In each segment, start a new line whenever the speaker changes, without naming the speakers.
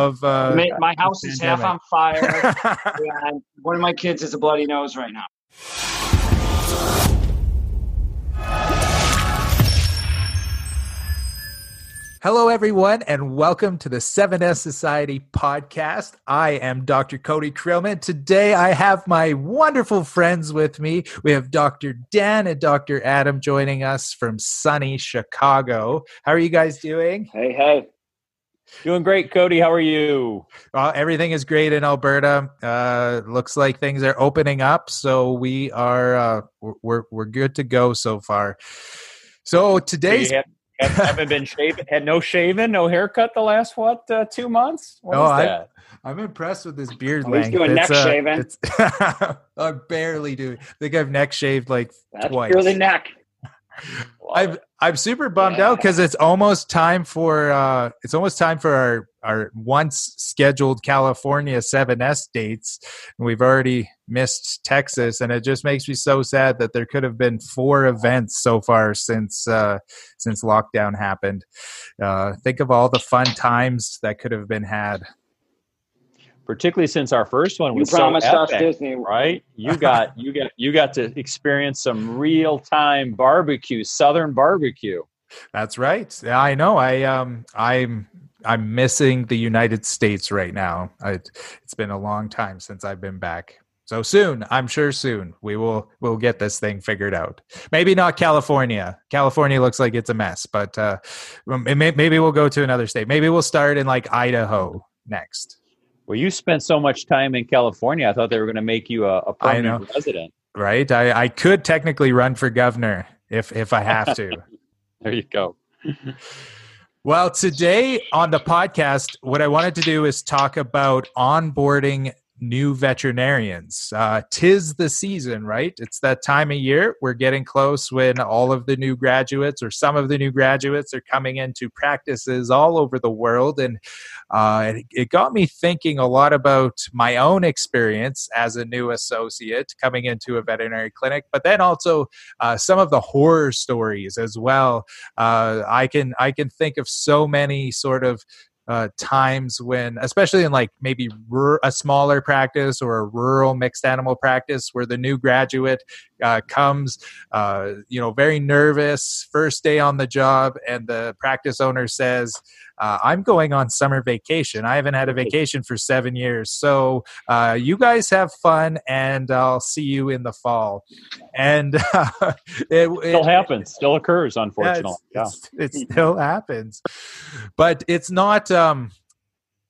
of uh,
my, my house is half on fire. and one of my kids has a bloody nose right now.
Hello, everyone, and welcome to the 7S Society podcast. I am Dr. Cody Krillman. Today, I have my wonderful friends with me. We have Dr. Dan and Dr. Adam joining us from sunny Chicago. How are you guys doing?
Hey, hey.
Doing great, Cody. How are you?
Well, everything is great in Alberta. Uh, looks like things are opening up, so we are uh, we're we're good to go so far. So today's.
So haven't been shaving, had no shaving, no haircut the last what uh, two months? What
oh, I, I'm impressed with this beard oh, length.
He's doing it's, neck uh,
shaving. I'm barely doing. I think I've neck shaved like
That's
twice.
Purely neck.
I'm I'm super bummed yeah. out because it's almost time for uh it's almost time for our our once scheduled California 7S dates and we've already missed Texas and it just makes me so sad that there could have been four events so far since uh since lockdown happened. Uh think of all the fun times that could have been had
particularly since our first one was
you promised
so
epic, us Disney,
right? You got you got you got to experience some real time barbecue, Southern barbecue.
That's right. I know. I um I'm I'm missing the United States right now. I, it's been a long time since I've been back. So soon, I'm sure soon we will we'll get this thing figured out. Maybe not California. California looks like it's a mess, but uh, may, maybe we'll go to another state. Maybe we'll start in like Idaho next.
Well, you spent so much time in California. I thought they were going to make you a, a permanent resident.
Right. I, I could technically run for governor if if I have to.
there you go.
well, today on the podcast, what I wanted to do is talk about onboarding new veterinarians. Uh, tis the season, right? It's that time of year. We're getting close when all of the new graduates or some of the new graduates are coming into practices all over the world. And uh, it, got me thinking a lot about my own experience as a new associate coming into a veterinary clinic, but then also uh, some of the horror stories as well. Uh, I can I can think of so many sort of uh, times when, especially in like maybe a smaller practice or a rural mixed animal practice, where the new graduate uh, comes, uh, you know, very nervous, first day on the job, and the practice owner says, uh, I'm going on summer vacation. I haven't had a vacation for seven years. So uh, you guys have fun, and I'll see you in the fall. And uh,
it, it, still happens, still occurs, unfortunately.
Yeah, yeah. it still happens. But it's not. Um,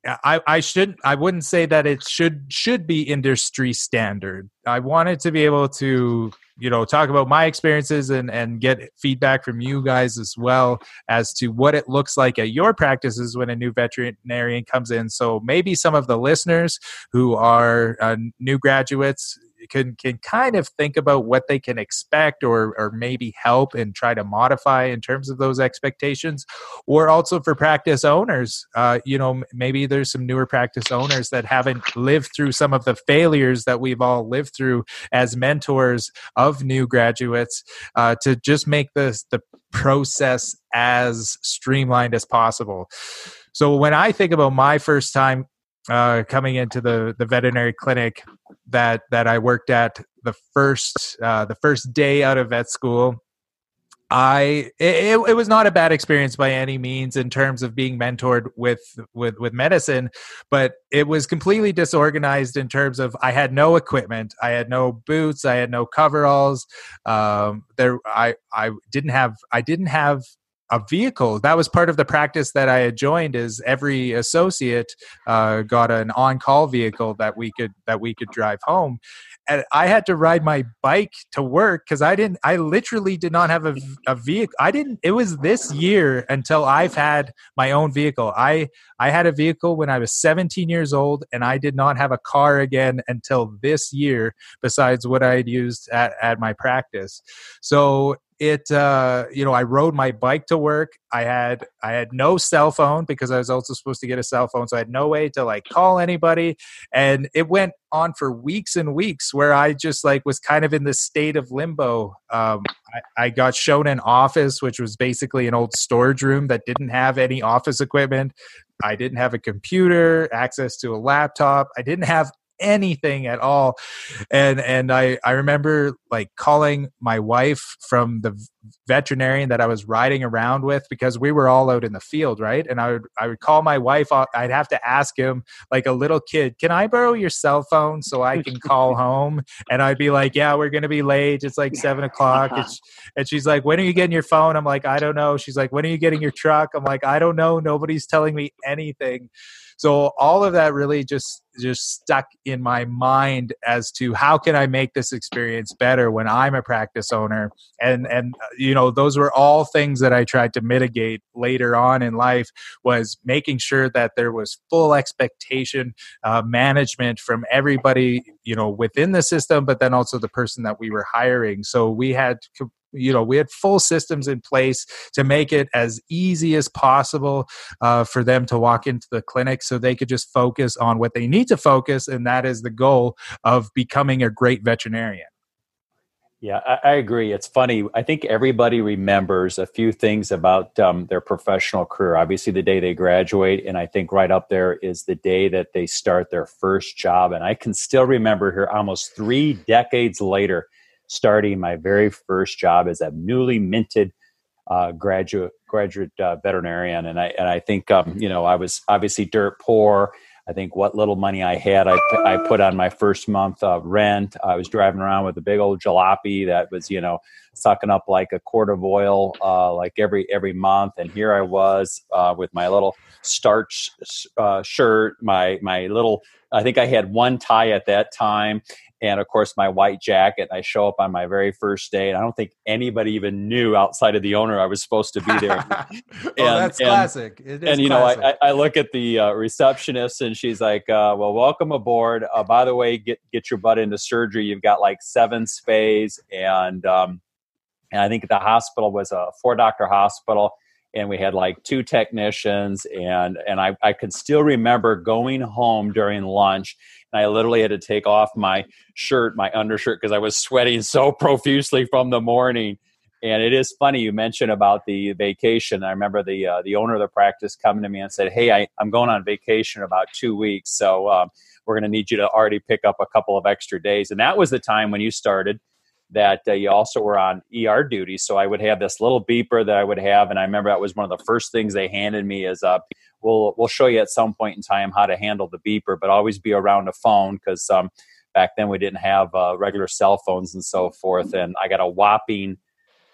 I, I should I wouldn't say that it should should be industry standard. I wanted to be able to you know talk about my experiences and and get feedback from you guys as well as to what it looks like at your practices when a new veterinarian comes in. So maybe some of the listeners who are uh, new graduates can can kind of think about what they can expect or or maybe help and try to modify in terms of those expectations. Or also for practice owners uh, you know maybe there's some newer practice owners that haven't lived through some of the failures that we've all lived through as mentors of new graduates uh, to just make this the process as streamlined as possible. So when i think about my first time uh, coming into the the veterinary clinic that that I worked at the first uh, the first day out of vet school. I it, it was not a bad experience by any means in terms of being mentored with with with medicine, but it was completely disorganized in terms of I had no equipment, I had no boots, I had no coveralls. Um, there, I I didn't have I didn't have a vehicle. That was part of the practice that I had joined. Is every associate uh, got an on-call vehicle that we could that we could drive home, and I had to ride my bike to work because I didn't. I literally did not have a, a vehicle. I didn't. It was this year until I've had my own vehicle. I I had a vehicle when I was 17 years old, and I did not have a car again until this year. Besides what I had used at at my practice, so it uh, you know i rode my bike to work. I had i had no cell phone because i was also supposed to get a cell phone so i had no way to like call anybody. And it went on for weeks and weeks where i just like was kind of in this state of limbo. Um, I, I got shown an office which was basically an old storage room that didn't have any office equipment. I didn't have a computer, access to a laptop. I didn't have anything at all. And and i i remember like calling my wife from the veterinarian that i was riding around with because we were all out in the field right? And i would i would call my wife uh, i'd have to ask him like a little kid can i borrow your cell phone so i can call home? And i'd be like yeah we're gonna be late. It's like seven o'clock. And, and she's like when are you getting your phone? I'm like i don't know. She's like when are you getting your truck? I'm like i don't know. Nobody's telling me anything so all of that really just just stuck in my mind as to how can I make this experience better when I'm a practice owner? And and uh, you know those were all things that I tried to mitigate later on in life was making sure that there was full expectation uh, management from everybody you know within the system but then also the person that we were hiring. So we had you know we had full systems in place to make it as easy as possible uh, for them to walk into the clinic so they could just focus on what they need to focus and that is the goal of becoming a great veterinarian
yeah, I, I, agree. It's funny. I think everybody remembers a few things about um, their professional career. Obviously, the day they graduate, and I think right up there is the day that they start their first job. And I can still remember here almost three decades later starting my very first job as a newly minted uh, graduate graduate uh, veterinarian, and I and I think um, you know I was obviously dirt poor. I think what little money I had, I, I put on my first month of rent. I was driving around with a big old jalopy that was, you know, sucking up like a quart of oil, uh, like every every month. And here I was uh, with my little starch uh, shirt, my my little. I think I had one tie at that time, and of course my white jacket. I show up on my very first day, and I don't think anybody even knew outside of the owner I was supposed to be there.
and, that's and, classic.
and you classic. know, I, I, look at the uh, receptionist, and she's like, uh, "Well, welcome aboard. Uh, by the way, get get your butt into surgery. You've got like seven spays, and um, and I think the hospital was a four doctor hospital." And we had like two technicians and and I, I could still remember going home during lunch and I literally had to take off my shirt, my undershirt, because I was sweating so profusely from the morning. And it is funny you mentioned about the vacation. I remember the uh, the owner of the practice coming to me and said, "Hey, I, am going on vacation about two weeks, so um, we're going to need you to already pick up a couple of extra days." And that was the time when you started that uh, you also were on ER duty. So I would have this little beeper that I would have, and I remember that was one of the first things they handed me is uh, we'll we'll show you at some point in time how to handle the beeper, but always be around a phone because um, back then we didn't have uh, regular cell phones and so forth. And I got a whopping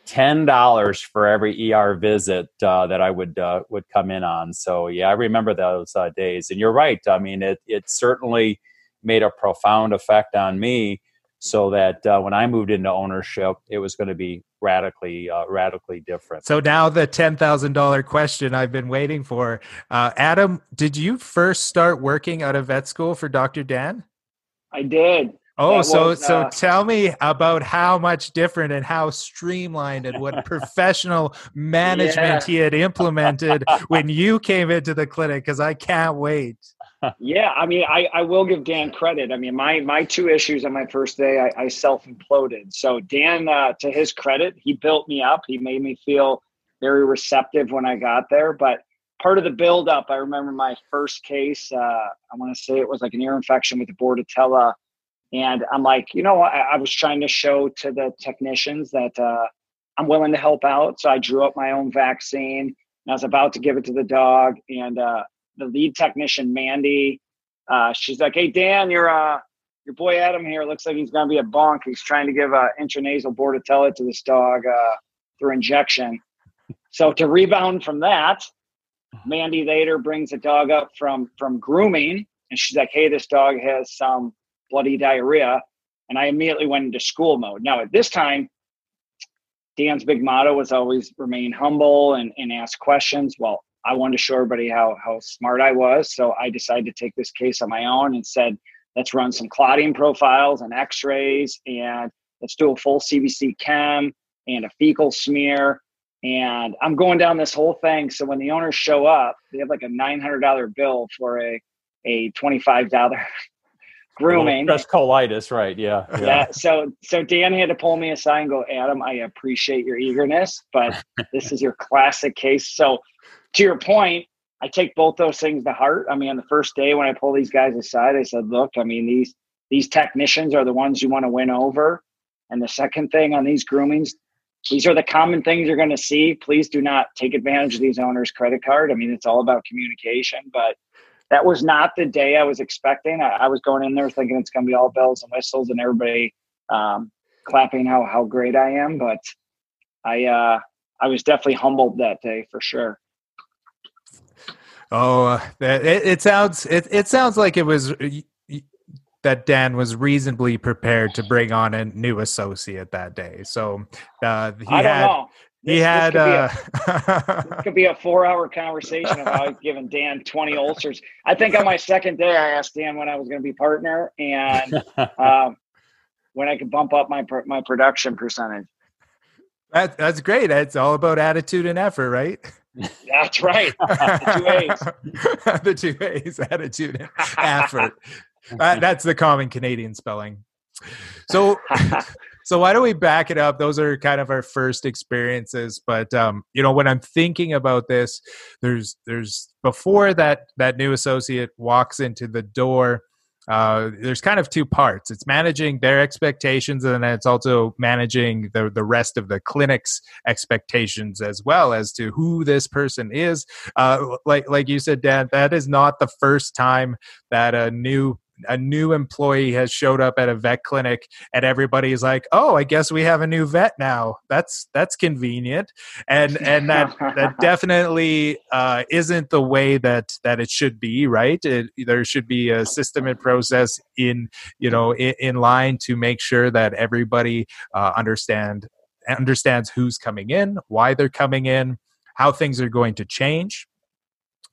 ten dollars for every ER visit uh, that I would uh, would come in on. So yeah, I remember those uh, days. And you're right. I mean, it it certainly made a profound effect on me so that uh, when I moved into ownership, it was going to be radically, uh, radically different.
So now the ten thousand dollar question I've been waiting for, uh, Adam, did you first start working out of vet school for Dr. Dan?
I did.
Oh, that so was, so uh, tell me about how much different and how streamlined and what professional management yeah. he had implemented when you came into the clinic because I can't wait
yeah, I mean, I, I will give Dan credit. I mean, my my two issues on my first day, I, I self imploded. So Dan, uh, to his credit, he built me up. He made me feel very receptive when I got there. But part of the build up, I remember my first case. Uh, I want to say it was like an ear infection with the Bordetella, and I'm like, you know, I, I was trying to show to the technicians that uh, I'm willing to help out. So I drew up my own vaccine. And I was about to give it to the dog, and uh, the lead technician Mandy. Uh, she's like, "Hey Dan, your uh, your boy Adam here looks like he's gonna be a bonk. He's trying to give a intranasal bordetella to this dog uh, through injection." So to rebound from that, Mandy later brings a dog up from from grooming, and she's like, "Hey, this dog has some bloody diarrhea," and I immediately went into school mode. Now at this time, Dan's big motto was always remain humble and, and ask questions. Well, I wanted to show everybody how how smart I was. So I decided to take this case on my own and said, let's run some clotting profiles and X-rays and let's do a full CBC chem and a fecal smear. And I'm going down this whole thing. So when the owners show up, they have like a $900 bill for a, a $25 grooming.
Stress colitis, right? Yeah,
yeah. Yeah. So so Dan had to pull me aside and go, Adam, I appreciate your eagerness, but this is your classic case. So to your point, I take both those things to heart. I mean, on the first day when I pull these guys aside, I said, look, I mean, these these technicians are the ones you want to win over. And the second thing on these groomings, these are the common things you're going to see. Please do not take advantage of these owners' credit card. I mean, it's all about communication, but that was not the day I was expecting. I, I was going in there thinking it's going to be all bells and whistles and everybody um, clapping how how great I am. But I uh, I was definitely humbled that day for sure.
Oh, uh, it, it sounds it, it sounds like it was that Dan was reasonably prepared to bring on a new associate that day. So uh, he
I don't
had
know.
he
This-
had
this could,
uh,
be a, this could be a four-hour conversation about giving Dan twenty ulcers. I think on my second day, I asked Dan when I was going to be partner and um, when I could bump up my my production percentage.
that, that's great. It's all about attitude and effort, right?
That's right. two A's.
the two A's, attitude and effort. That- that's the common Canadian spelling. So, so why don't we back it up? Those are kind of our first experiences, but um, you know, when I'm thinking about this, there's there's before that that new associate walks into the door. Uh, there's kind of two parts. It's managing their expectations, and then it's also managing the the rest of the clinic's expectations as well as to who this person is. Uh, like like you said, Dan, that is not the first time that a new a new employee has showed up at a vet clinic and everybody's like oh i guess we have a new vet now. That's that's convenient. And and that that definitely uh, isn't the way that that it should be right? It, there should be a system and process in you know in, in line to make sure that everybody uh, understand understands who's coming in why they're coming in how things are going to change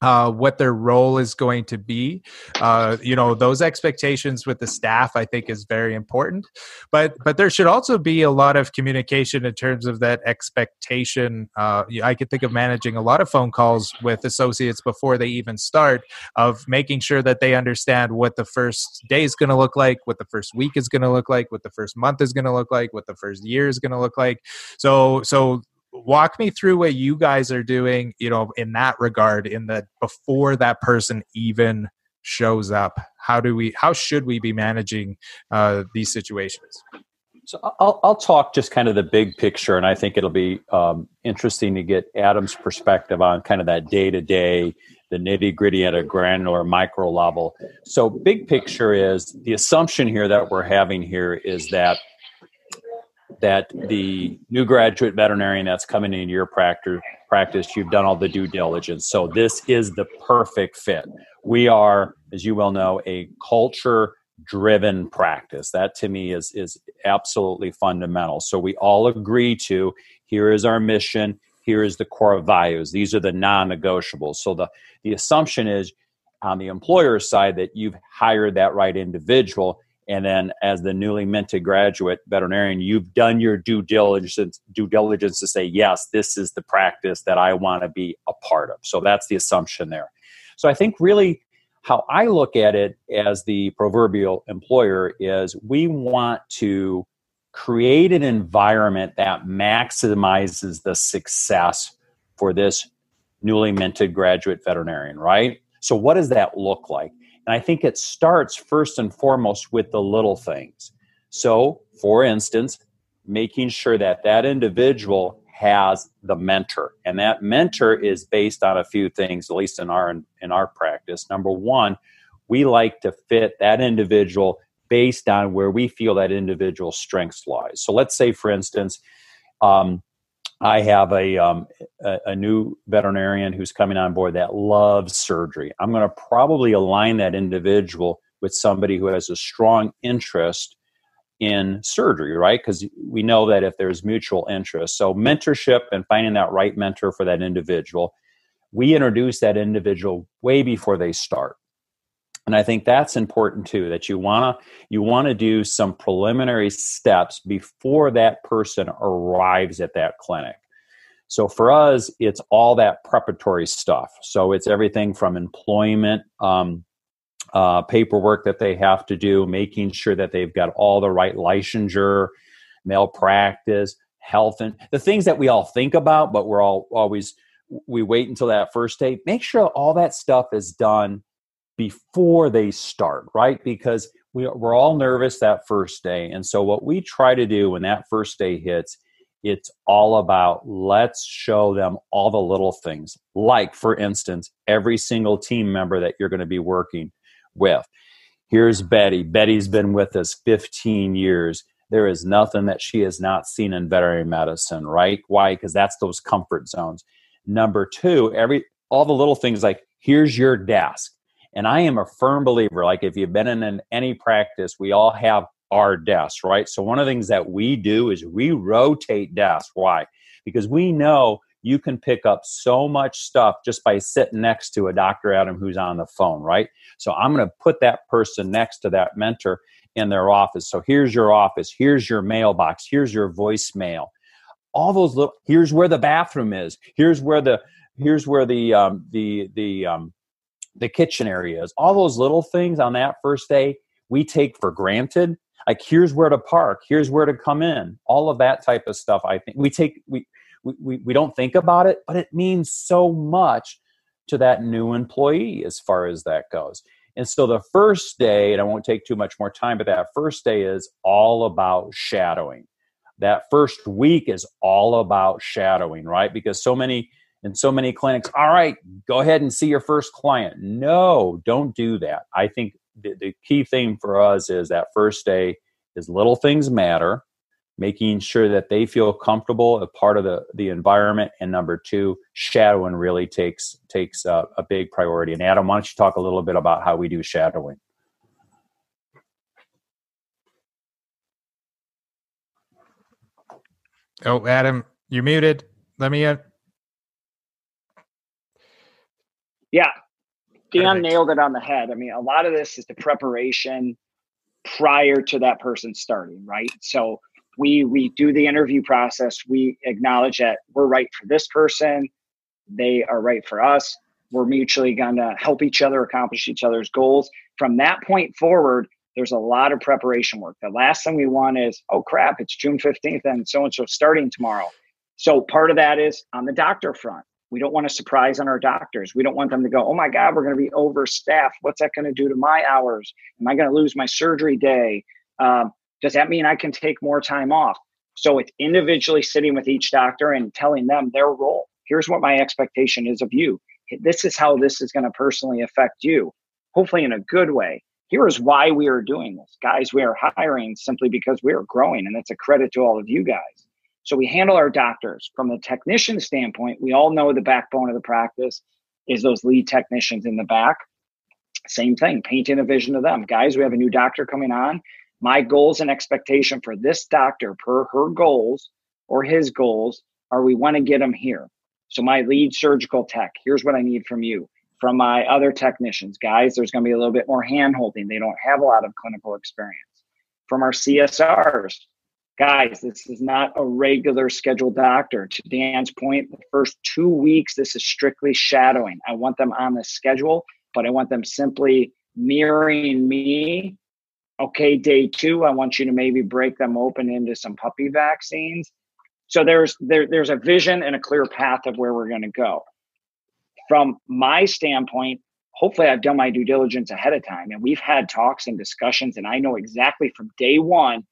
uh, what their role is going to be. Uh, you know, those expectations with the staff, I think, is very important. But but there should also be a lot of communication in terms of that expectation. Uh, I could think of managing a lot of phone calls with associates before they even start, of making sure that they understand what the first day is going to look like, what the first week is going to look like, what the first month is going to look like, what the first year is going to look like. So so walk me through what you guys are doing you know in that regard in that before that person even shows up how do we how should we be managing uh, these situations
So I'll, I'll talk just kind of the big picture, and I think it'll be um, interesting to get Adam's perspective on kind of that day to day, the nitty gritty at a granular micro level. So, big picture is the assumption here that we're having here is that that the new graduate veterinarian that's coming into your practice you've done all the due diligence. So this is the perfect fit. We are as you well know a culture driven practice. That to me is is absolutely fundamental. So we all agree to here is our mission here is the core values. These are the non-negotiables. So the the assumption is on the employer side that you've hired that right individual and then as the newly minted graduate veterinarian you've done your due diligence due diligence to say yes this is the practice that i want to be a part of. So that's the assumption there. So i think really how i look at it as the proverbial employer is we want to create an environment that maximizes the success for this newly minted graduate veterinarian right? So what does that look like and I think it starts first and foremost with the little things. So, for instance, making sure that that individual has the mentor, and that mentor is based on a few things, at least in our in our practice. Number one, we like to fit that individual based on where we feel that individual's strengths lies. So, let's say, for instance. Um, I have a, um, a, a new veterinarian who's coming on board that loves surgery. I'm going to probably align that individual with somebody who has a strong interest in surgery, right? Because we know that if there's mutual interest, so mentorship and finding that right mentor for that individual, we introduce that individual way before they start. And i think that's important too that you want to you want to do some preliminary steps before that person arrives at that clinic. So for us it's all that preparatory stuff. So it's everything from employment um, uh, paperwork that they have to do making sure that they've got all the right licensure malpractice health and the things that we all think about but we're all always we wait until that first day. Make sure all that stuff is done before they start, right? Because we, we're all nervous that first day. And so, what we try to do when that first day hits, it's all about let's show them all the little things. Like, for instance, every single team member that you're going to be working with. Here's Betty. Betty's been with us 15 years. There is nothing that she has not seen in veterinary medicine, right? Why? Because that's those comfort zones. Number two, every all the little things like here's your desk and I am a firm believer, like if you've been in an, any practice, we all have our desks, right? So one of the things that we do is we rotate desks. Why? Because we know you can pick up so much stuff just by sitting next to a Dr. Adam who's on the phone, right? So I'm going to put that person next to that mentor in their office. So here's your office, here's your mailbox, here's your voicemail. All those little here's where the bathroom is. Here's where the here's where the um the the um the kitchen areas, all those little things on that first day we take for granted. Like here's where to park, here's where to come in, all of that type of stuff. I think we take we we we don't think about it, but it means so much to that new employee as far as that goes. And so the first day, and I won't take too much more time, but that first day is all about shadowing. That first week is all about shadowing, right? Because so many in so many clinics all right go ahead and see your first client. No don't do that. I think the, the key thing for us is that first day is little things matter making sure that they feel comfortable a part of the, the environment. And number two shadowing really takes takes a, a big priority. And adam why don't you talk a little bit about how we do shadowing?
Oh adam you're muted. Let me
Yeah, Dan Perfect. nailed it on the head. I mean, a lot of this is the preparation prior to that person starting, right? So we we do the interview process. We acknowledge that we're right for this person. They are right for us. We're mutually going to help each other accomplish each other's goals. From that point forward, there's a lot of preparation work. The last thing we want is, oh crap, it's June 15th and so and so starting tomorrow. So part of that is on the doctor front. We don't want to surprise on our doctors. We don't want them to go, oh my God, we're going to be overstaffed. What's that going to do to my hours? Am I going to lose my surgery day? Um, does that mean I can take more time off? So it's individually sitting with each doctor and telling them their role. Here's what my expectation is of you. This is how this is going to personally affect you, hopefully in a good way. Here is why we are doing this. Guys, we are hiring simply because we are growing, and that's a credit to all of you guys. So we handle our doctors from the technician standpoint. We all know the backbone of the practice is those lead technicians in the back. Same thing, painting a vision to them. Guys, we have a new doctor coming on. My goals and expectation for this doctor per her goals or his goals are we want to get them here. So my lead surgical tech, here's what I need from you. From my other technicians, guys, there's going to be a little bit more hand holding. They don't have a lot of clinical experience. From our CSRs, guys, this is not a regular scheduled doctor. To Dan's point, the first two weeks, this is strictly shadowing. I want them on the schedule, but I want them simply mirroring me. Okay, day two, I want you to maybe break them open into some puppy vaccines. So there's there, there's a vision and a clear path of where we're going to go. From my standpoint, hopefully I've done my due diligence ahead of time and we've had talks and discussions and I know exactly from day one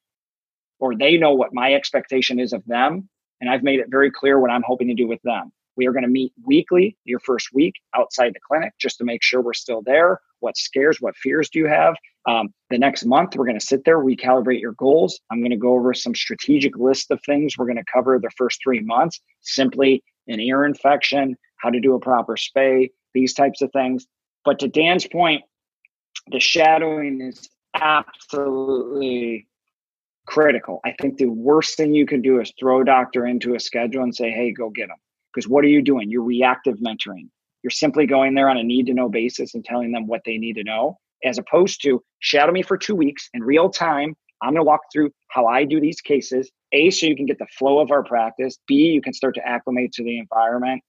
or they know what my expectation is of them. And I've made it very clear what I'm hoping to do with them. We are going to meet weekly, your first week outside the clinic, just to make sure we're still there. What scares, what fears do you have? Um, the next month, we're going to sit there, recalibrate your goals. I'm going to go over some strategic list of things we're going to cover the first three months. Simply an ear infection, how to do a proper spay, these types of things. But to Dan's point, the shadowing is absolutely critical. I think the worst thing you can do is throw a doctor into a schedule and say, hey, go get them. Because what are you doing? You're reactive mentoring. You're simply going there on a need to know basis and telling them what they need to know. as opposed to shadow me for two weeks in real time. I'm going to walk through how I do these cases. A, so you can get the flow of our practice. B, you can start to acclimate to the environment.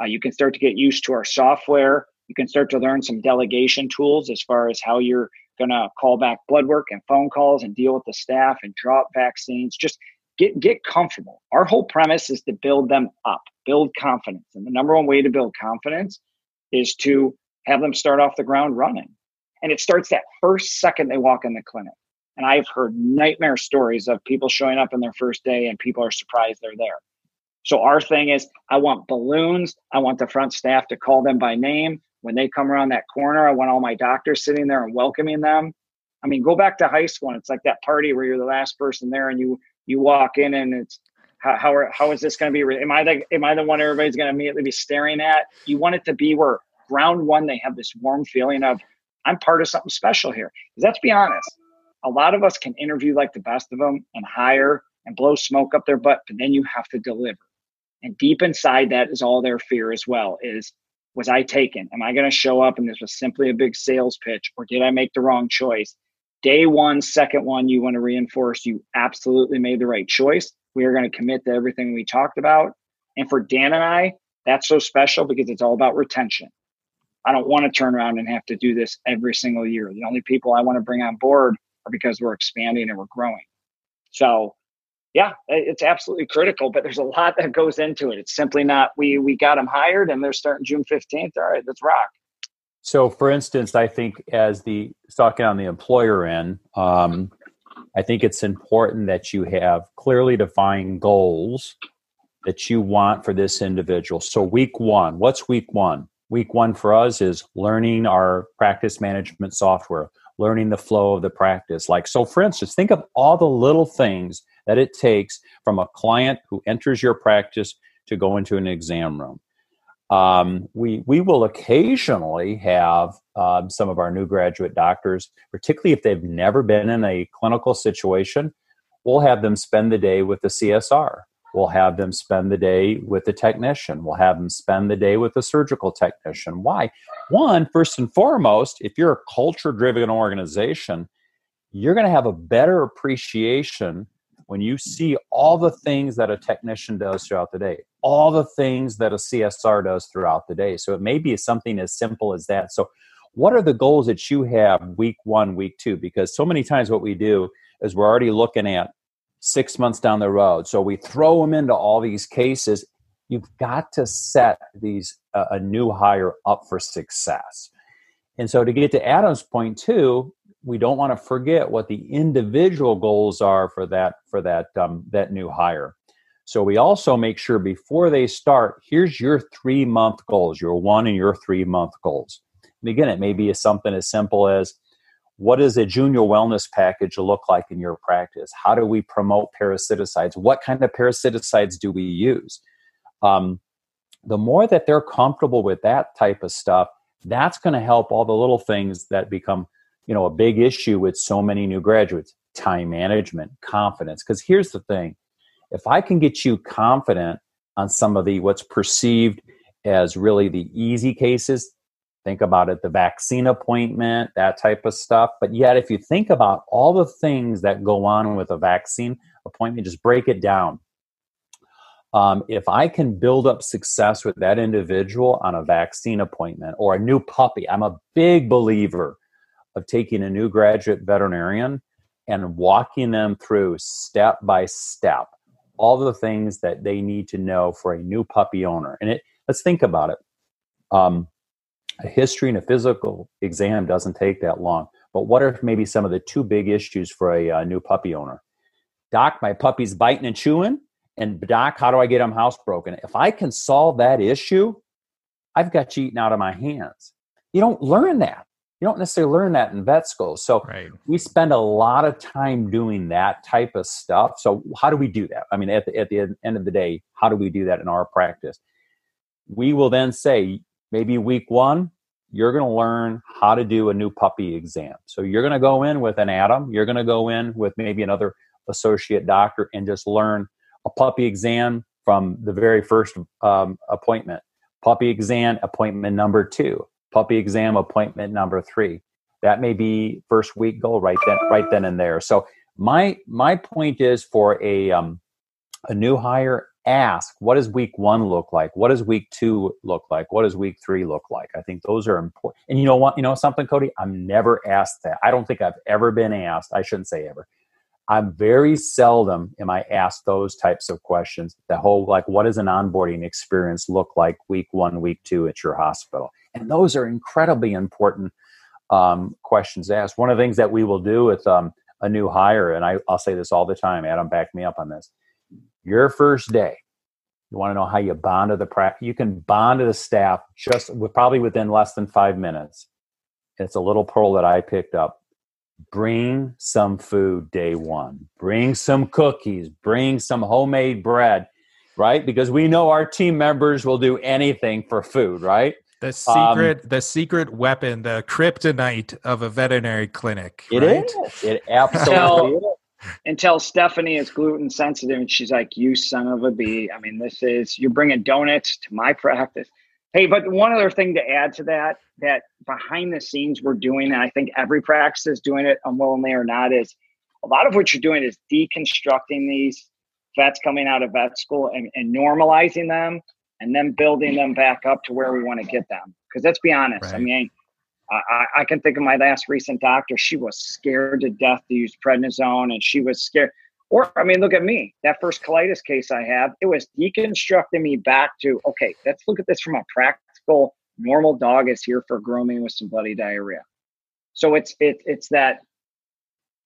Uh, you can start to get used to our software. You can start to learn some delegation tools as far as how you're going to call back blood work and phone calls and deal with the staff and drop vaccines. Just get get comfortable. Our whole premise is to build them up, build confidence. And the number one way to build confidence is to have them start off the ground running. And it starts that first second they walk in the clinic. And I've heard nightmare stories of people showing up in their first day and people are surprised they're there. So our thing is I want balloons. I want the front staff to call them by name. When they come around that corner, I want all my doctors sitting there and welcoming them. I mean, go back to high school and it's like that party where you're the last person there and you you walk in and it's how how, are, how is this going to be? Am I the am I the one everybody's going to immediately be staring at? You want it to be where ground one they have this warm feeling of I'm part of something special here. Because let's be honest, a lot of us can interview like the best of them and hire and blow smoke up their butt, but then you have to deliver. And deep inside that is all their fear as well is was I taken? Am I going to show up and this was simply a big sales pitch or did I make the wrong choice? Day one, second one, you want to reinforce you absolutely made the right choice. We are going to commit to everything we talked about. And for Dan and I, that's so special because it's all about retention. I don't want to turn around and have to do this every single year. The only people I want to bring on board are because we're expanding and we're growing. So yeah, it's absolutely critical, but there's a lot that goes into it. It's simply not we we got them hired and they're starting June 15th. All right, let's rock.
So, for instance, I think as the talking on the employer end, um, I think it's important that you have clearly defined goals that you want for this individual. So, week one, what's week one? Week one for us is learning our practice management software, learning the flow of the practice. Like, so for instance, think of all the little things that it takes from a client who enters your practice to go into an exam room. Um, we we will occasionally have um, some of our new graduate doctors, particularly if they've never been in a clinical situation, we'll have them spend the day with the CSR. We'll have them spend the day with the technician. We'll have them spend the day with the surgical technician. Why? One, first and foremost, if you're a culture driven organization, you're going to have a better appreciation when you see all the things that a technician does throughout the day, all the things that a CSR does throughout the day. So it may be something as simple as that. So, what are the goals that you have week one, week two? Because so many times what we do is we're already looking at six months down the road. So we throw them into all these cases. You've got to set these uh, a new hire up for success. And so to get to Adam's point too, we don't want to forget what the individual goals are for that for that um, that new hire. So we also make sure before they start, here's your three month goals, your one and your three month goals. And again, it may be something as simple as what does a junior wellness package look like in your practice? How do we promote parasiticides? What kind of parasiticides do we use? Um, the more that they're comfortable with that type of stuff, that's going to help all the little things that become you know a big issue with so many new graduates time management confidence. Because here's the thing if i can get you confident on some of the what's perceived as really the easy cases think about it the vaccine appointment that type of stuff but yet if you think about all the things that go on with a vaccine appointment just break it down. Um, if i can build up success with that individual on a vaccine appointment or a new puppy i'm a big believer of taking a new graduate veterinarian and walking them through step by step all the things that they need to know for a new puppy owner. And it, let's think about it. Um, a history and a physical exam doesn't take that long. But what are maybe some of the two big issues for a uh, new puppy owner? Doc, my puppy's biting and chewing. And doc, how do I get him housebroken? If I can solve that issue, I've got you eating out of my hands. You don't learn that you don't necessarily learn that in vet school. So right. we spend a lot of time doing that type of stuff. So how do we do that? I mean, at the, at the end of the day, how do we do that in our practice? We will then say, maybe week one, you're going to learn how to do a new puppy exam. So you're going to go in with an Adam, you're going to go in with maybe another associate doctor and just learn a puppy exam from the very first um, appointment. Puppy exam appointment number two puppy exam appointment number three. that may be first week goal right then right then and there. So my my point is for a um, a new hire ask what does week one look like? What does week two look like? What does week three look like? I think those are important. And you know what? You know something cody? I'm never asked that. I don't think i've ever been asked. I shouldn't say ever i'm very seldom am i asked those types of questions. The whole like what does an onboarding experience look like week one week two at your hospital? And those are incredibly important um, questions to ask. One of the things that we will do with um, a new hire and I, i'll say this all the time adam back me up on this. Your first day you want to know how you bond to the practice you can bond to the staff just with probably within less than five minutes. It's a little pearl that i picked up bring some food day one bring some cookies bring some homemade bread right because we know our team members will do anything for food right
the secret um, the secret weapon the kryptonite of a veterinary clinic
It
right?
is. it absolutely is
until Stephanie is gluten sensitive and she's like, "You son of a bee!" I mean, this is you're bringing donuts to my practice. Hey, but one other thing to add to that, that behind the scenes we're doing, and I think every practice is doing it, unwillingly or not, is a lot of what you're doing is deconstructing these vets coming out of vet school and, and normalizing them and then building them back up to where we want to get them. Because let's be honest, right. I mean, I, I, can think of my last recent doctor. She was scared to death to use prednisone, and she was scared. Or, I mean, look at me. That first colitis case I have, it was deconstructing me back to okay. Let's look at this from a practical. Normal dog is here for grooming with some bloody diarrhea. So it's it, it's that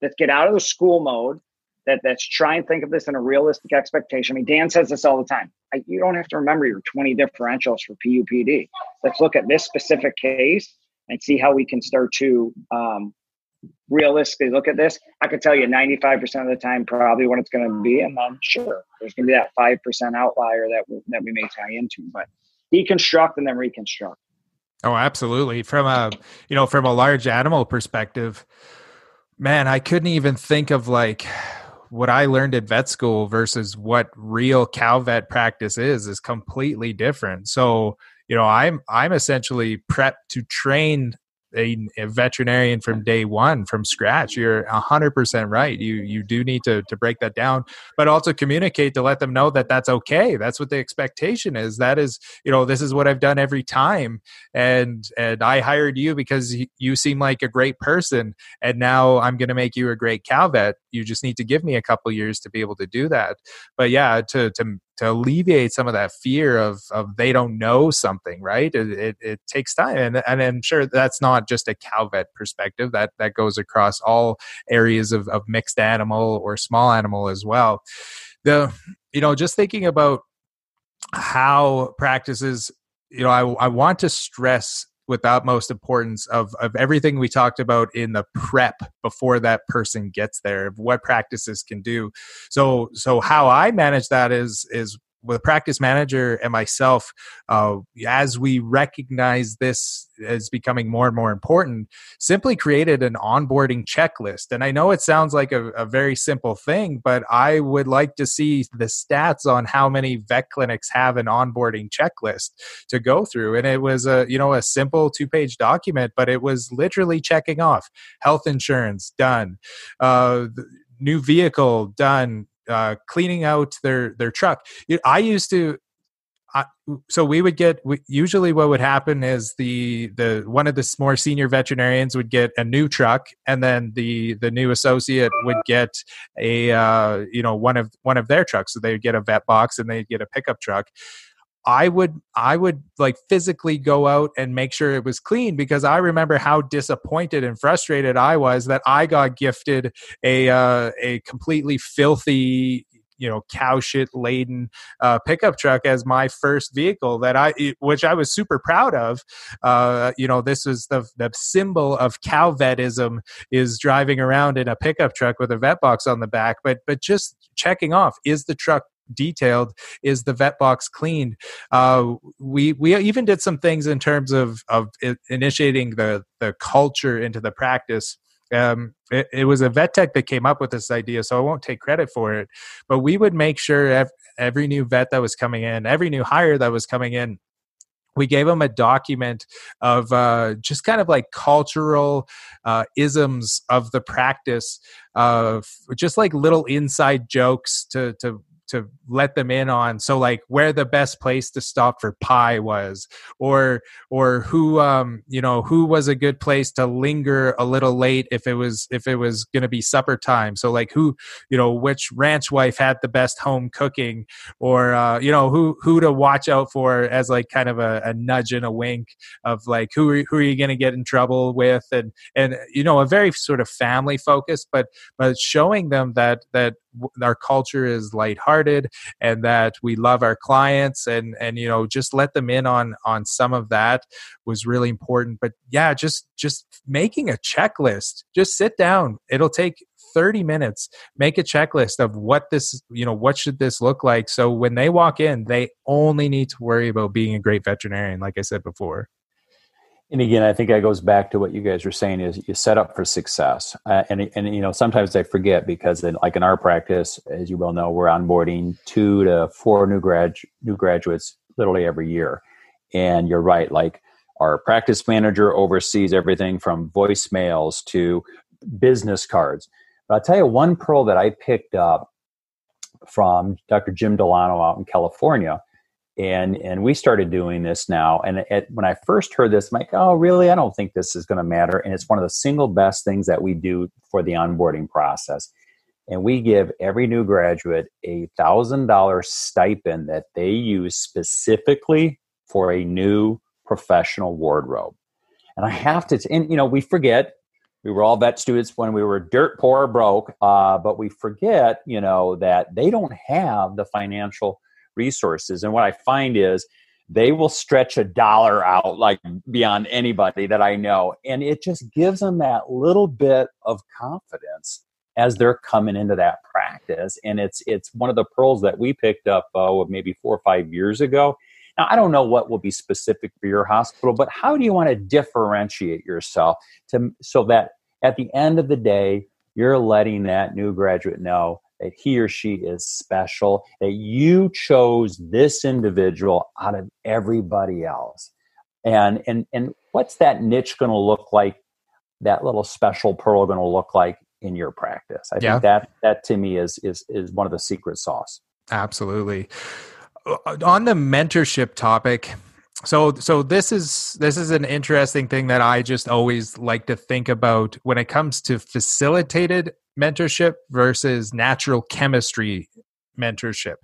let's get out of the school mode. That let's try and think of this in a realistic expectation. I mean, Dan says this all the time. I, you don't have to remember your 20 differentials for PUPD. Let's look at this specific case and see how we can start to um, realistically look at this. I could tell you 95% of the time probably what it's going to be, and then sure, there's going to be that 5% outlier that we, that we may tie into, but deconstruct and then reconstruct.
Oh, absolutely. From a you know from a large animal perspective, man, I couldn't even think of like what I learned at vet school versus what real cow vet practice is is completely different. So you know i'm i'm essentially prepped to train a, a, veterinarian from day one from scratch. Mm-hmm. You're 100% right. You you do need to to break that down but also communicate to let them know that that's okay. That's what the expectation is. That is you know this is what i've done every time. And and i hired you because you seem like a great person and now i'm going to make you a great cow vet. You just need to give me a couple years to be able to do that. But yeah to to to alleviate some of that fear of of they don't know something right? It, it, it, takes time and, and i'm sure that's not just a cow vet perspective that that goes across all areas of, of mixed animal or small animal as well. The you know just thinking about how practices you know i, I want to stress with the utmost importance of of everything we talked about in the prep before that person gets there of what practices can do. So so how i manage that is is with practice manager and myself, uh, as we recognize this as becoming more and more important, simply created an onboarding checklist. And I know it sounds like a, a, very simple thing, but I would like to see the stats on how many vet clinics have an onboarding checklist to go through. And it was a you know a simple two page document, but it was literally checking off health insurance done. Uh, new vehicle done uh, cleaning out their their truck. I used to. I, so we would get we, usually what would happen is the the one of the more senior veterinarians would get a new truck and then the the new associate would get a uh, you know one of one of their trucks so they would get a vet box and they'd get a pickup truck I would I would like physically go out and make sure it was clean because I remember how disappointed and frustrated I was that I got gifted a uh, a completely filthy you know cow shit laden uh, pickup truck as my first vehicle that I which I was super proud of. Uh, you know, this was the the symbol of cow vetism is driving around in a pickup truck with a vet box on the back. But but just checking off is the truck detailed is the vet box cleaned uh, we we even did some things in terms of of initiating the the culture into the practice um, it, it, was a vet tech that came up with this idea, so I won't take credit for it. But we would make sure every new vet that was coming in, every new hire that was coming in, we gave them a document of uh, just kind of like cultural uh, isms of the practice of just like little inside jokes to to to let them in on. So like where the best place to stop for pie was or or who um you know who was a good place to linger a little late if it was if it was going to be supper time. So like who you know which ranch wife had the best home cooking or uh you know who who to watch out for as like kind of a, a nudge and a wink of like who are, who are you going to get in trouble with? And and you know a very sort of family focus but but showing them that that our culture is lighthearted and that we love our clients and and you know just let them in on on some of that was really important. But yeah just just making a checklist. Just sit down. It'll take 30 minutes. Make a checklist of what this you know what should this look like? So when they walk in they only need to worry about being a great veterinarian like i said before
and again, I think that goes back to what you guys were saying is you set up for success. Uh, and, and, you know, sometimes I forget because in, like in our practice, as you well know, we're onboarding two to four new grad, new graduates literally every year. And you're right. Like our practice manager oversees everything from voicemails to business cards. But I'll tell you one pearl that I picked up from Dr. Jim Delano out in California and and we started doing this now and it, when i first heard this i'm like oh really? I don't think this is going to matter and it's one of the single best things that we do for the onboarding process and we give every new graduate a thousand dollar stipend that they use specifically for a new professional wardrobe and i have to and you know we forget we were all vet students when we were dirt poor broke uh, but we forget you know that they don't have the financial resources. And what I find is they will stretch a dollar out like beyond anybody that I know. And it just gives them that little bit of confidence as they're coming into that practice. And it's it's one of the pearls that we picked up uh, maybe four or five years ago. Now I don't know what will be specific for your hospital, but how do you want to differentiate yourself to so that at the end of the day you're letting that new graduate know that he or she is special, that you chose this individual out of everybody else. And and and what's that niche going to look like? That little special pearl going to look like in your practice? I yeah. think that that to me is is is one of the secret sauce.
Absolutely. Uh, on the mentorship topic, so so this is this is an interesting thing that i just always like to think about when it comes to facilitated mentorship versus natural chemistry mentorship.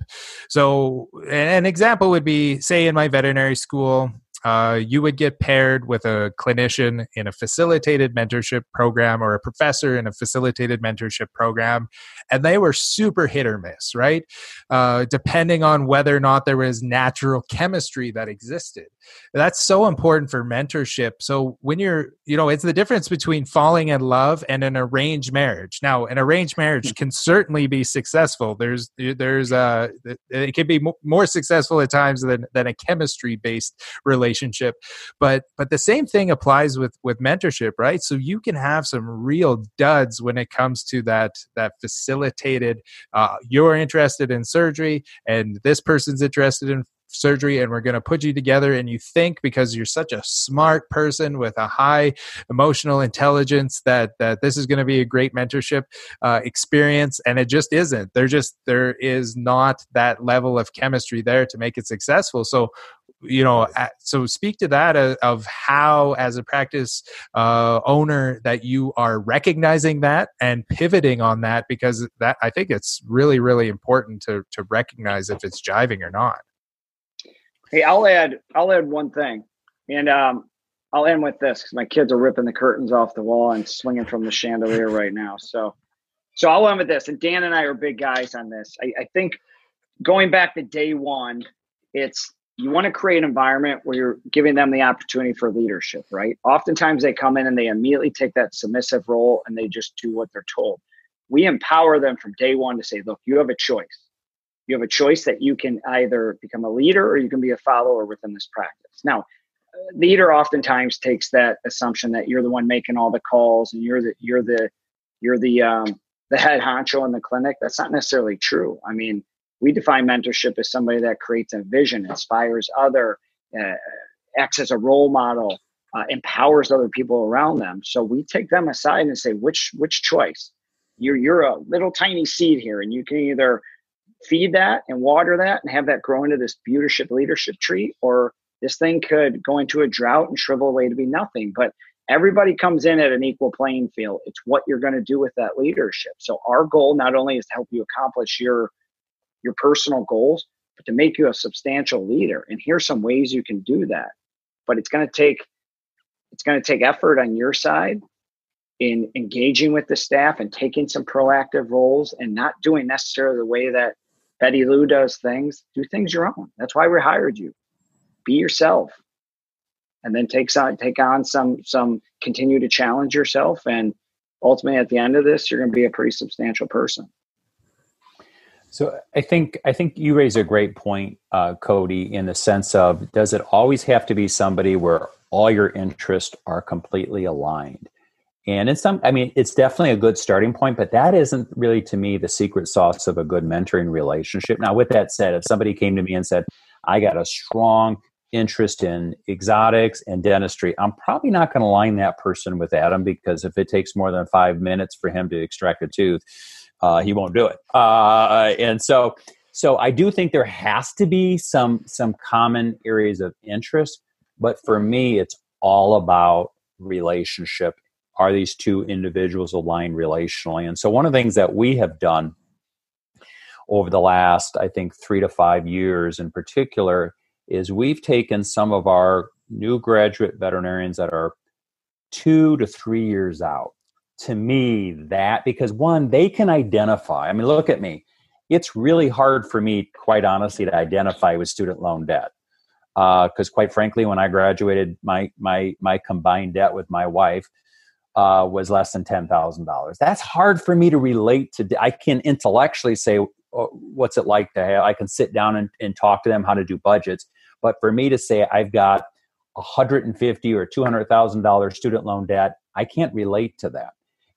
So an example would be say in my veterinary school uh, you would get paired with a clinician in a facilitated mentorship program or a professor in a facilitated mentorship program, and they were super hit or miss, right? Uh, depending on whether or not there was natural chemistry that existed. That's so important for mentorship. So when you're, you know, it's the difference between falling in love and an arranged marriage. Now, an arranged marriage can certainly be successful. There's, there's, uh, it can be more successful at times than than a chemistry based relationship but but the same thing applies with with mentorship right so you can have some real duds when it comes to that that facilitated uh, you're interested in surgery and this person's interested in surgery and we're going to put you together and you think because you're such a smart person with a high emotional intelligence that that this is going to be a great mentorship uh, experience and it just isn't. There just there is not that level of chemistry there to make it successful. So you know so speak to that uh, of how as a practice uh, owner that you are recognizing that and pivoting on that because that i think it's really really important to to recognize if it's jiving or not
Hey, I'll add I'll add one thing, and um, I'll end with this because my kids are ripping the curtains off the wall and swinging from the chandelier right now. So, so I'll end with this. And Dan and I are big guys on this. I, I think going back to day one, it's you want to create an environment where you're giving them the opportunity for leadership, right? Oftentimes they come in and they immediately take that submissive role and they just do what they're told. We empower them from day one to say, look, you have a choice you have a choice that you can either become a leader or you can be a follower within this practice. Now, leader oftentimes takes that assumption that you're the one making all the calls and you're the you're the you're the um, the head honcho in the clinic. That's not necessarily true. I mean, we define mentorship as somebody that creates a vision, inspires other, uh, acts as a role model, uh, empowers other people around them. So we take them aside and say, which which choice? You're you're a little tiny seed here, and you can either feed that and water that and have that grow into this beautiful leadership tree, or this thing could go into a drought and shrivel away to be nothing. But everybody comes in at an equal playing field. It's what you're going to do with that leadership. So our goal not only is to help you accomplish your your personal goals, but to make you a substantial leader. And here's some ways you can do that. But it's going to take it's going to take effort on your side in engaging with the staff and taking some proactive roles and not doing necessarily the way that Betty Lou does things. Do things your own. That's why we hired you. Be yourself. And then take on take on some some continue to challenge yourself and ultimately at the end of this you're going to be a pretty substantial person.
So I think I think you raise a great point, uh, Cody, in the sense of does it always have to be somebody where all your interests are completely aligned? And in some, I mean, it's definitely a good starting point, but that isn't really to me the secret sauce of a good mentoring relationship. Now, with that said, if somebody came to me and said, I got a strong interest in exotics and dentistry, I'm probably not going to line that person with Adam because if it takes more than five minutes for him to extract a tooth, uh, he won't do it. Uh, and so, so I do think there has to be some some common areas of interest, but for me, it's all about relationship. Are these two individuals aligned relationally? And so, one of the things that we have done over the last, I think, three to five years in particular, is we've taken some of our new graduate veterinarians that are two to three years out to me that because one they can identify i mean look at me it's really hard for me quite honestly to identify with student loan debt because uh, quite frankly when i graduated my my my combined debt with my wife uh, was less than $10000 that's hard for me to relate to i can intellectually say oh, what's it like to have i can sit down and, and talk to them how to do budgets but for me to say i've got 150 or $200000 student loan debt i can't relate to that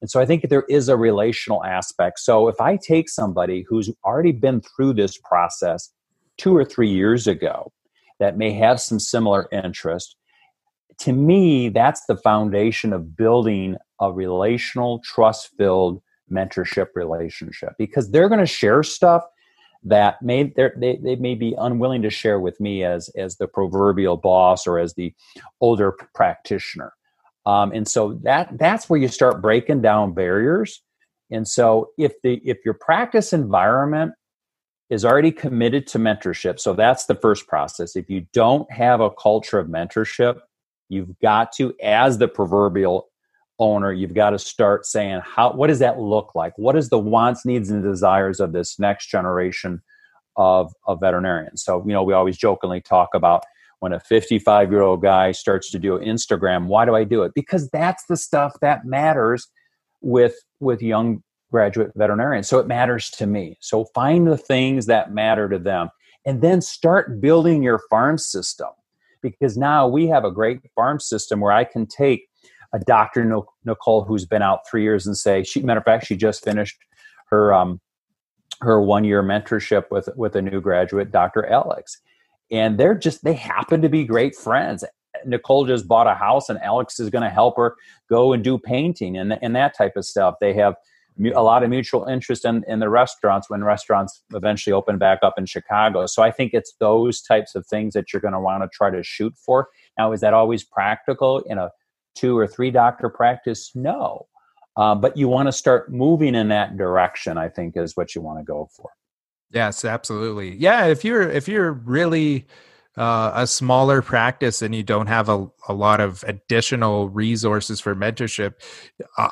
and so I think there is a relational aspect. So if I take somebody who's already been through this process two or three years ago that may have some similar interest, to me, that's the foundation of building a relational, trust filled mentorship relationship because they're going to share stuff that may they, they may be unwilling to share with me as as the proverbial boss or as the older practitioner um, and so that that's where you start breaking down barriers. And so if the if your practice environment is already committed to mentorship, so that's the first process. If you don't have a culture of mentorship, you've got to, as the proverbial owner, you've got to start saying how what does that look like? What is the wants, needs, and desires of this next generation of, of veterinarians? So, you know, we always jokingly talk about when a 55 year old guy starts to do Instagram, why do I do it? Because that's the stuff that matters with with young graduate veterinarians. So it matters to me. So find the things that matter to them and then start building your farm system because now we have a great farm system where I can take a Dr. Nicole who's been out three years and say, she, matter of fact, she just finished her um, her one year mentorship with with a new graduate, Dr. Alex and they're just they happen to be great friends. Nicole just bought a house and alex is going to help her go and do painting and, and that type of stuff. They have a lot of mutual interest in, in the restaurants when restaurants eventually open back up in chicago. So i think it's those types of things that you're going to want to try to shoot for. Now is that always practical in a two or three doctor practice? No. Uh, but you want to start moving in that direction i think is what you want to go for
Yes, absolutely. Yeah, if you're if you're really uh, a smaller practice and you don't have a, a lot of additional resources for mentorship,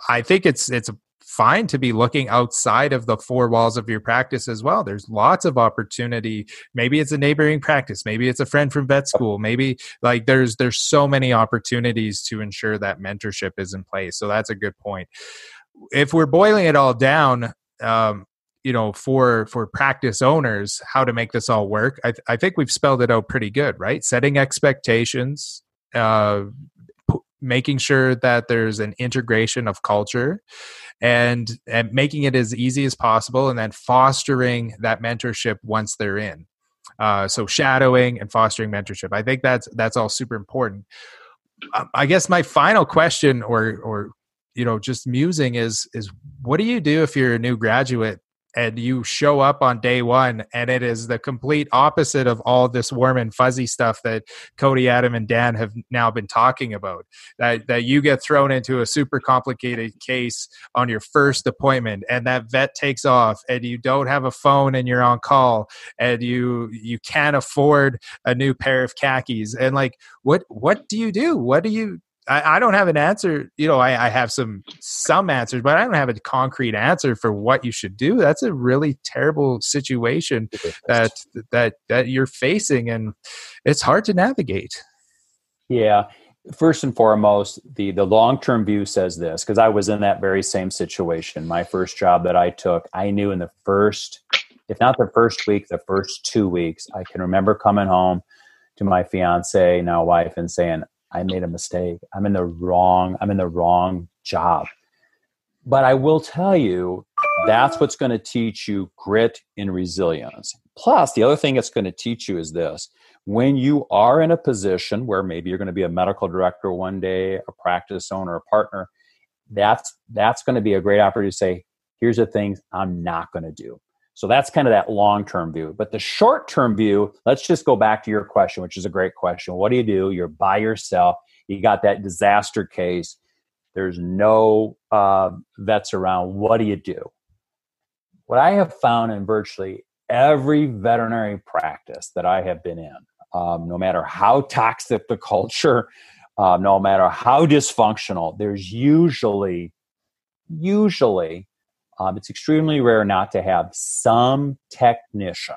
I think it's it's fine to be looking outside of the four walls of your practice as well. There's lots of opportunity. Maybe it's a neighboring practice, maybe it's a friend from vet school, maybe like there's there's so many opportunities to ensure that mentorship is in place. So that's a good point. If we're boiling it all down, um, you know for for practice owners how to make this all work i, th- I think we've spelled it out pretty good right setting expectations uh, p- making sure that there's an integration of culture and and making it as easy as possible and then fostering that mentorship once they're in Uh, so shadowing and fostering mentorship. I think that's that's all super important. Um, I guess my final question, or or you know, just musing is is what do you do if you're a new graduate and you show up on day one and it is the complete opposite of all this warm and fuzzy stuff that cody adam and dan have now been talking about that that you get thrown into a super complicated case on your first appointment and that vet takes off and you don't have a phone and you're on call and you you can't afford a new pair of khakis and like what what do you do? What do you I, I don't have an answer. You know, I, I have some some answers, but I don't have a concrete answer for what you should do. That's a really terrible situation that that that you're facing, and it's hard to navigate.
Yeah, first and foremost, the the long term view says this because I was in that very same situation. My first job that I took, I knew in the first, if not the first week, the first two weeks, I can remember coming home to my fiance, now wife, and saying, I made a mistake. I'm in the wrong, I'm in the wrong job. But I will tell you, that's what's going to teach you grit and resilience. Plus, the other thing it's going to teach you is this when you are in a position where maybe you're going to be a medical director one day, a practice owner, a partner, that's that's going to be a great opportunity to say, here's the things I'm not going to do. So that's kind of that long term view. But the short term view, let's just go back to your question, which is a great question. What do you do? You're by yourself. You got that disaster case. There's no uh, vets around. What do you do? What I have found in virtually every veterinary practice that I have been in, um, no matter how toxic the culture, uh, no matter how dysfunctional, there's usually, usually um, it's extremely rare not to have some technician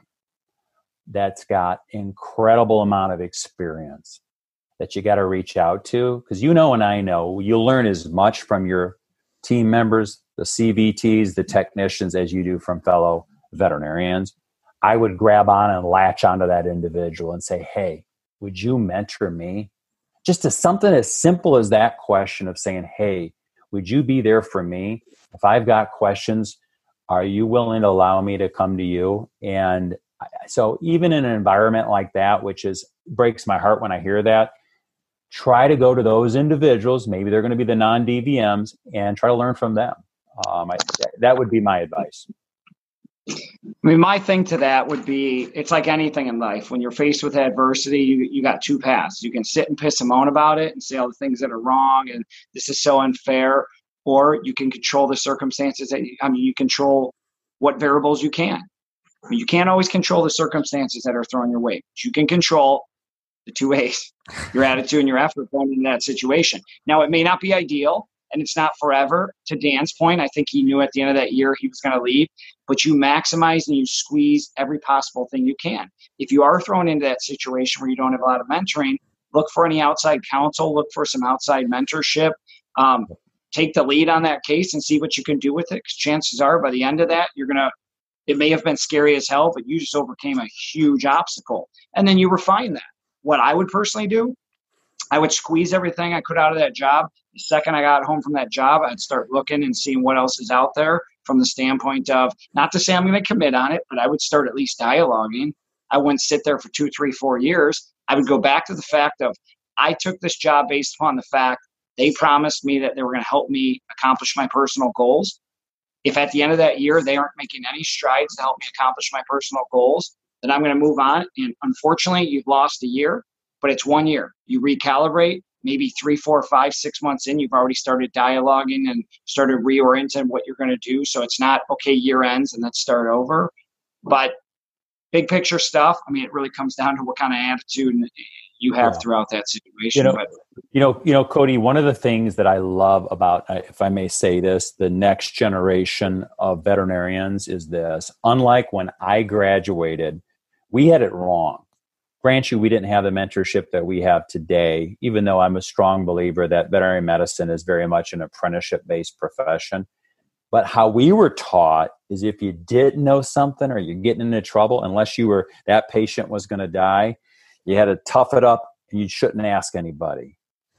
that's got incredible amount of experience that you got to reach out to because you know and I know you'll learn as much from your team members, the CVTs, the technicians as you do from fellow veterinarians. I would grab on and latch onto that individual and say, "Hey, would you mentor me?" Just as something as simple as that question of saying, "Hey, would you be there for me?" If I've got questions, are you willing to allow me to come to you? And so even in an environment like that, which is breaks my heart when I hear that, try to go to those individuals. Maybe they're going to be the non DVMs, and try to learn from them. Um, I, that would be my advice.
I mean, my thing to that would be it's like anything in life. When you're faced with adversity, you, you got two paths. You can sit and piss and moan about it and say all the things that are wrong and this is so unfair, or you can control the circumstances that you, I mean you control what variables you can. I mean, you can't always control the circumstances that are thrown your way, but you can control the two ways your attitude and your effort going into that situation. Now, it may not be ideal and it's not forever. To Dan's point, I think he knew at the end of that year he was going to leave, but you maximize and you squeeze every possible thing you can. If you are thrown into that situation where you don't have a lot of mentoring, look for any outside counsel, look for some outside mentorship. Um, take the lead on that case and see what you can do with it. Because chances are, by the end of that, you're gonna. It may have been scary as hell, but you just overcame a huge obstacle, and then you refine that. What I would personally do, I would squeeze everything I could out of that job. The second I got home from that job, I'd start looking and seeing what else is out there from the standpoint of not to say I'm going to commit on it, but I would start at least dialoguing. I wouldn't sit there for two, three, four years. I would go back to the fact of I took this job based upon the fact they promised me that they were going to help me accomplish my personal goals. If at the end of that year they aren't making any strides to help me accomplish my personal goals, then I'm going to move on. And unfortunately, you've lost a year, but it's one year. You recalibrate, maybe three, four, five, six months in, you've already started dialoguing and started reorienting what you're going to do. So it's not, okay, year ends and let's start over. But big picture stuff, I mean, it really comes down to what kind of attitude you have yeah. throughout that situation.
You know, but, you know, you know, Cody. One of the things that I love about, uh, if I may say this, the next generation of veterinarians is this. Unlike when I graduated, we had it wrong. Grant you, we didn't have the mentorship that we have today. Even though I'm a strong believer that veterinary medicine is very much an apprenticeship-based profession. But how we were taught is if you didn't know something or you're getting into trouble, unless you were that patient was going to die, you had to tough it up and you shouldn't ask anybody.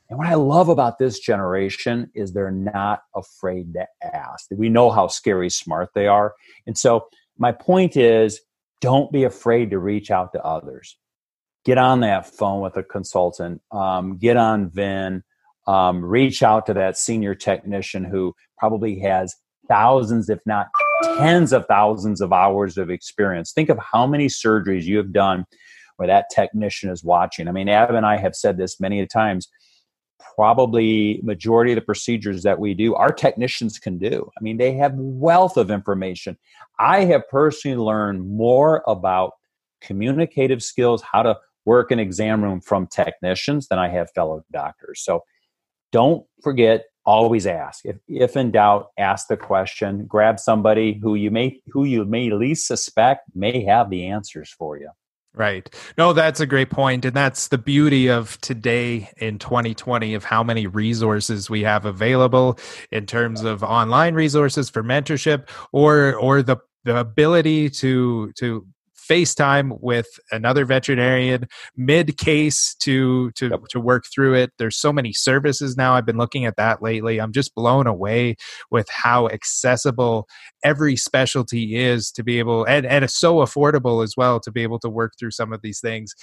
And what I love about this generation is they're not afraid to ask. We know how scary smart they are. And so my point is don't be afraid to reach out to others. Get on that phone with a consultant. Um, get on Vin. Um, reach out to that senior technician who probably has thousands, if not tens of thousands of hours of experience. Think of how many surgeries you have done where that technician is watching. I mean, Ab and I have said this many times. Probably majority of the procedures that we do, our technicians can do. I mean, they have wealth of information. I have personally learned more about communicative skills, how to work an exam room from technicians than I have fellow doctors. So don't forget always ask if, if in doubt ask the question grab somebody who you may who you may least suspect may have the answers for you
Right. No, that's a great point, and that's the beauty of today in 2020 of how many resources we have available in terms of online resources for mentorship, or or the the ability to to FaceTime with another veterinarian mid case to to yep. to work through it. There's so many services now. I've been looking at that lately. I'm just blown away with how accessible every specialty is to be able and and it's so affordable as well to be able to work through some of these things.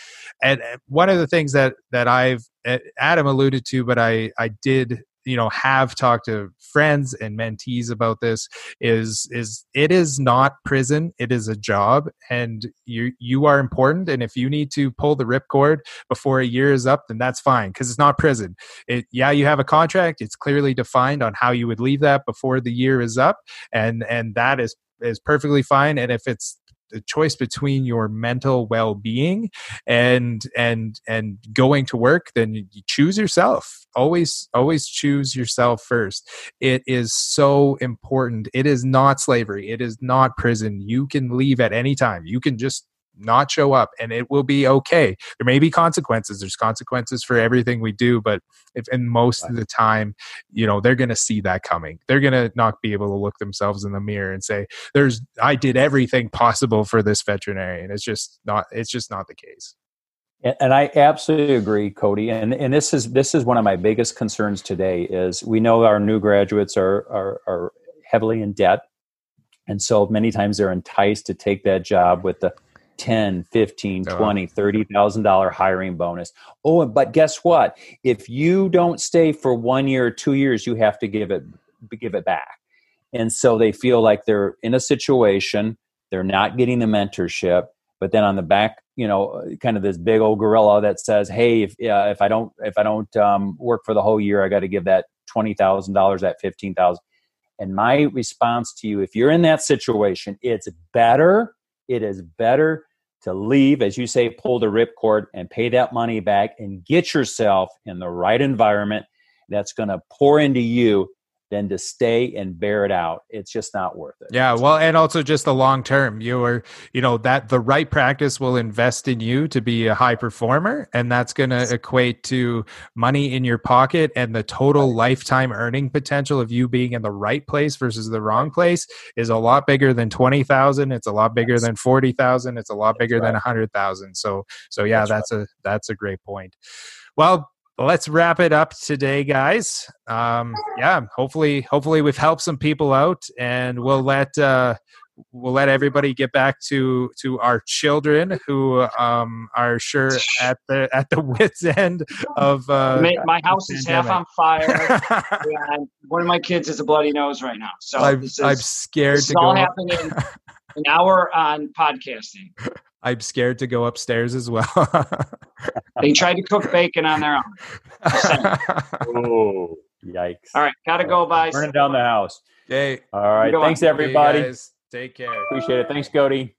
And one of the things that that I've eh, Adam alluded to, but I I did you know have talked to friends and mentees about this is is it is not prison it is a job and you you are important and if you need to pull the ripcord before a year is up then that's fine because it's not prison. It yeah you have a contract it's clearly defined on how you would leave that before the year is up and and that is is perfectly fine and if it's the choice between your mental well-being and and and going to work then you choose yourself. Always always choose yourself first. It is so important. It is not slavery. It is not prison. You can leave at any time. You can just not show up and it will be okay there may be consequences there's consequences for everything we do but if and most of the time you know they're going to see that coming they're going to not be able to look themselves in the mirror and say there's i did everything possible for this veterinarian it's just not it's just not the case
and I absolutely agree, Cody. And and this is this is one of my biggest concerns today. Is we know our new graduates are are, are heavily in debt, and so many times they're enticed to take that job with the 10 15 20 30000 dollar hiring bonus. Oh but guess what? If you don't stay for one year or two years you have to give it give it back. And so they feel like they're in a situation they're not getting the mentorship but then on the back you know kind of this big old gorilla that says hey if uh, if i don't if i don't um, work for the whole year i got to give that $20000 that 15000 and my response to you if you're in that situation it's better it is better to leave, as you say, pull the ripcord and pay that money back and get yourself in the right environment that's going to pour into you than to stay and bear it out. It's just not worth it.
Yeah, well, and also just the long term. You are, you know, that the right practice will invest in you to be a high performer, and that's going to equate to money in your pocket and the total lifetime earning potential of you being in the right place versus the wrong place is a lot bigger than twenty thousand. It's a lot bigger than forty thousand. It's a lot bigger right. than a hundred thousand. So, so yeah, that's, that's right. a that's a great point. Well, let's wrap it up today guys. Um yeah hopefully hopefully we've helped some people out and we'll let uh we'll let everybody get back to to our children who um are sure at the at the wits end of uh
my, my house is half on fire and one of my kids is a bloody nose right now so
i'm, is, I'm scared to
all happening an hour on podcasting
I'm scared to go upstairs as well.
they tried to cook bacon on their own.
oh, yikes.
All right, got to go, by.
Burning down the house.
Okay.
All right. Thanks, everybody.
Take care.
Appreciate it. Thanks, Cody.